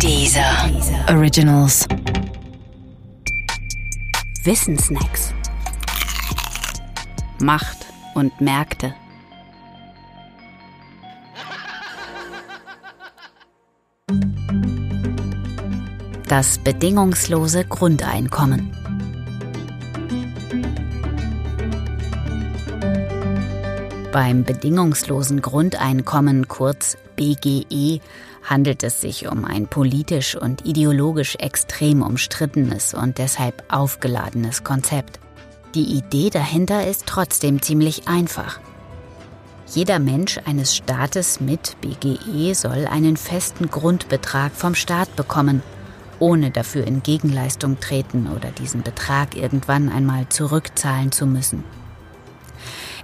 Dieser Originals. Wissensnacks. Macht und Märkte. Das bedingungslose Grundeinkommen. Beim bedingungslosen Grundeinkommen, kurz BGE, handelt es sich um ein politisch und ideologisch extrem umstrittenes und deshalb aufgeladenes Konzept. Die Idee dahinter ist trotzdem ziemlich einfach. Jeder Mensch eines Staates mit BGE soll einen festen Grundbetrag vom Staat bekommen, ohne dafür in Gegenleistung treten oder diesen Betrag irgendwann einmal zurückzahlen zu müssen.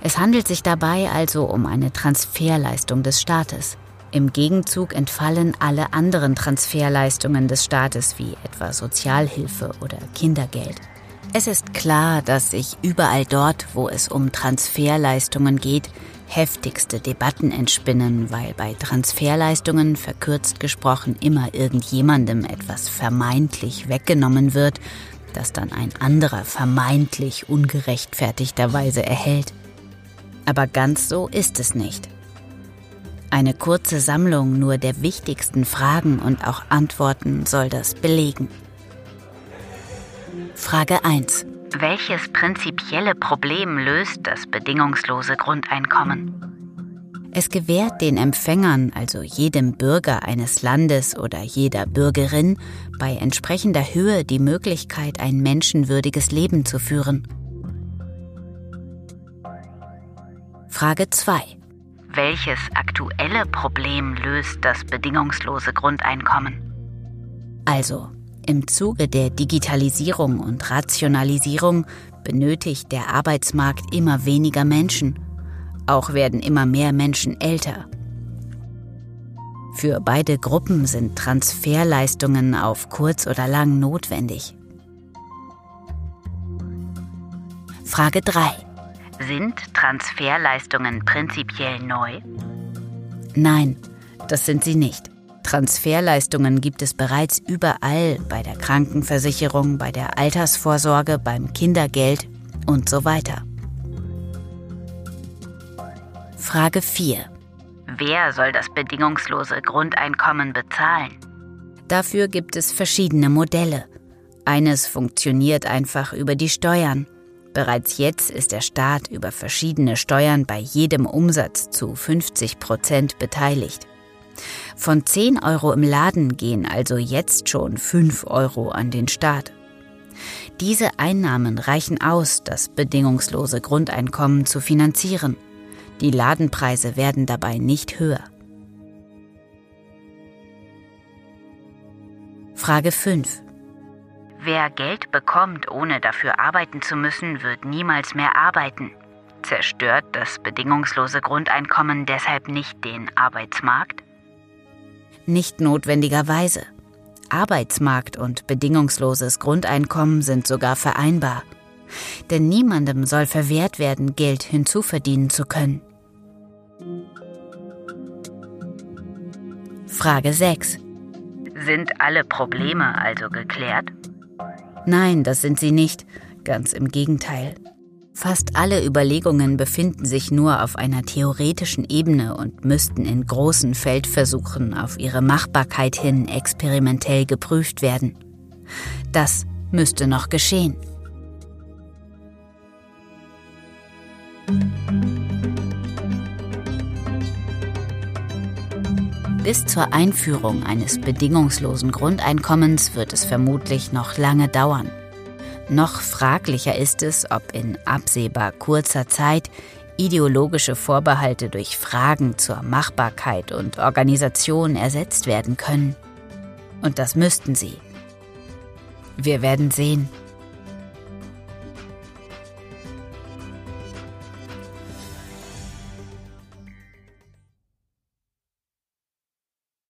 Es handelt sich dabei also um eine Transferleistung des Staates. Im Gegenzug entfallen alle anderen Transferleistungen des Staates wie etwa Sozialhilfe oder Kindergeld. Es ist klar, dass sich überall dort, wo es um Transferleistungen geht, heftigste Debatten entspinnen, weil bei Transferleistungen verkürzt gesprochen immer irgendjemandem etwas vermeintlich weggenommen wird, das dann ein anderer vermeintlich ungerechtfertigterweise erhält. Aber ganz so ist es nicht. Eine kurze Sammlung nur der wichtigsten Fragen und auch Antworten soll das belegen. Frage 1. Welches prinzipielle Problem löst das bedingungslose Grundeinkommen? Es gewährt den Empfängern, also jedem Bürger eines Landes oder jeder Bürgerin, bei entsprechender Höhe die Möglichkeit, ein menschenwürdiges Leben zu führen. Frage 2. Welches aktuelle Problem löst das bedingungslose Grundeinkommen? Also, im Zuge der Digitalisierung und Rationalisierung benötigt der Arbeitsmarkt immer weniger Menschen. Auch werden immer mehr Menschen älter. Für beide Gruppen sind Transferleistungen auf kurz oder lang notwendig. Frage 3. Sind Transferleistungen prinzipiell neu? Nein, das sind sie nicht. Transferleistungen gibt es bereits überall bei der Krankenversicherung, bei der Altersvorsorge, beim Kindergeld und so weiter. Frage 4. Wer soll das bedingungslose Grundeinkommen bezahlen? Dafür gibt es verschiedene Modelle. Eines funktioniert einfach über die Steuern. Bereits jetzt ist der Staat über verschiedene Steuern bei jedem Umsatz zu 50 Prozent beteiligt. Von 10 Euro im Laden gehen also jetzt schon 5 Euro an den Staat. Diese Einnahmen reichen aus, das bedingungslose Grundeinkommen zu finanzieren. Die Ladenpreise werden dabei nicht höher. Frage 5. Wer Geld bekommt, ohne dafür arbeiten zu müssen, wird niemals mehr arbeiten. Zerstört das bedingungslose Grundeinkommen deshalb nicht den Arbeitsmarkt? Nicht notwendigerweise. Arbeitsmarkt und bedingungsloses Grundeinkommen sind sogar vereinbar. Denn niemandem soll verwehrt werden, Geld hinzuverdienen zu können. Frage 6. Sind alle Probleme also geklärt? Nein, das sind sie nicht. Ganz im Gegenteil. Fast alle Überlegungen befinden sich nur auf einer theoretischen Ebene und müssten in großen Feldversuchen auf ihre Machbarkeit hin experimentell geprüft werden. Das müsste noch geschehen. Bis zur Einführung eines bedingungslosen Grundeinkommens wird es vermutlich noch lange dauern. Noch fraglicher ist es, ob in absehbar kurzer Zeit ideologische Vorbehalte durch Fragen zur Machbarkeit und Organisation ersetzt werden können. Und das müssten sie. Wir werden sehen.